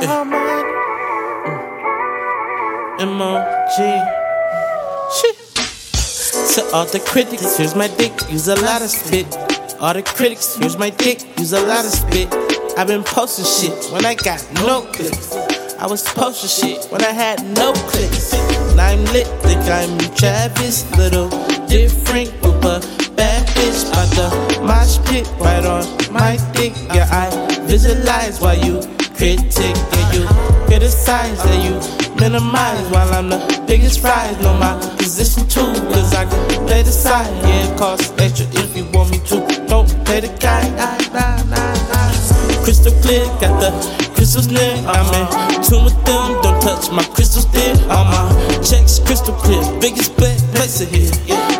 behind. M-O-G. Shit. To all the critics, here's my dick, use a lot of spit. All the critics, here's my dick, use a lot of spit. I've been posting shit when I got no clicks. I was posting shit when I had no clicks. And I'm lit, think I'm Travis, little different group of bad bitch. But the mosh pit right on my dick, yeah, I visualize why you critic. Yeah, you criticize and you minimize while I'm the biggest prize. Know my position too, cause I can play the side. Yeah, it costs extra if you want me to. Don't play the guy. Crystal clear, got the crystals near. I'm in tune with them. Don't touch my crystals there. All my checks crystal clear. Biggest bet, place it here.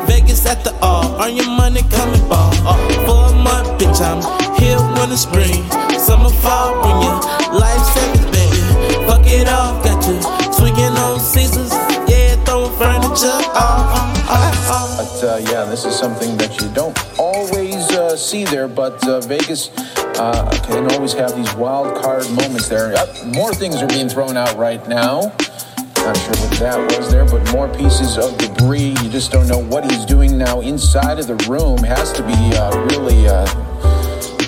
Vegas at the all. Earn your money, coming ball. Uh, for a month, bitch, I'm here when it's spring. Summer, fall, But uh, yeah, this is something that you don't always uh, see there, but uh, Vegas uh, can always have these wild card moments there. Uh, more things are being thrown out right now. Not sure what that was there, but more pieces of debris. You just don't know what he's doing now inside of the room. Has to be uh, really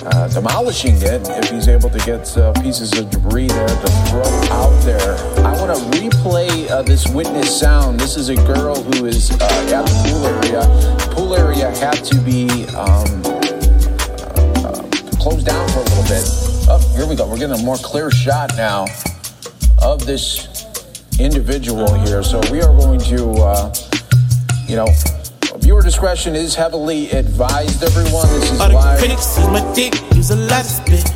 uh, uh, demolishing it if he's able to get uh, pieces of debris there to throw out there. I want to replay uh, this witness sound. This is a girl who is uh, at the pool area. Pool area had to be um, uh, uh, closed down for a little bit. Oh, here we go. We're getting a more clear shot now of this individual here. So we are going to, uh, you know, viewer discretion is heavily advised. Everyone, this is All the critics use my dick, use a lot of spit.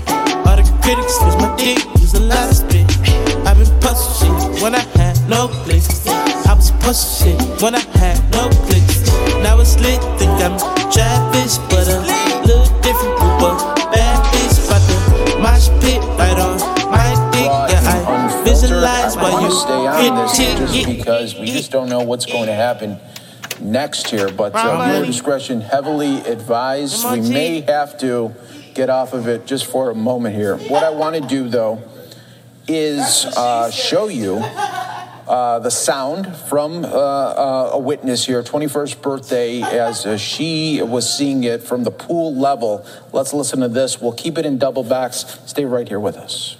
All the critics use my dick, use a lot of spit. I've been shit when I had no clicks. I was shit when I had no clicks. Now it's lit, think I'm Travis, but a little different of bad bitch. About the mosh pit right on my dick. Yeah, I visualize want you stay on this just because we just don't know what's going to happen next here. But uh, viewer discretion heavily advised. We may have to get off of it just for a moment here. What I want to do though is uh, show you. Uh, the sound from uh, uh, a witness here, 21st birthday, as uh, she was seeing it from the pool level. Let's listen to this. We'll keep it in double backs. Stay right here with us.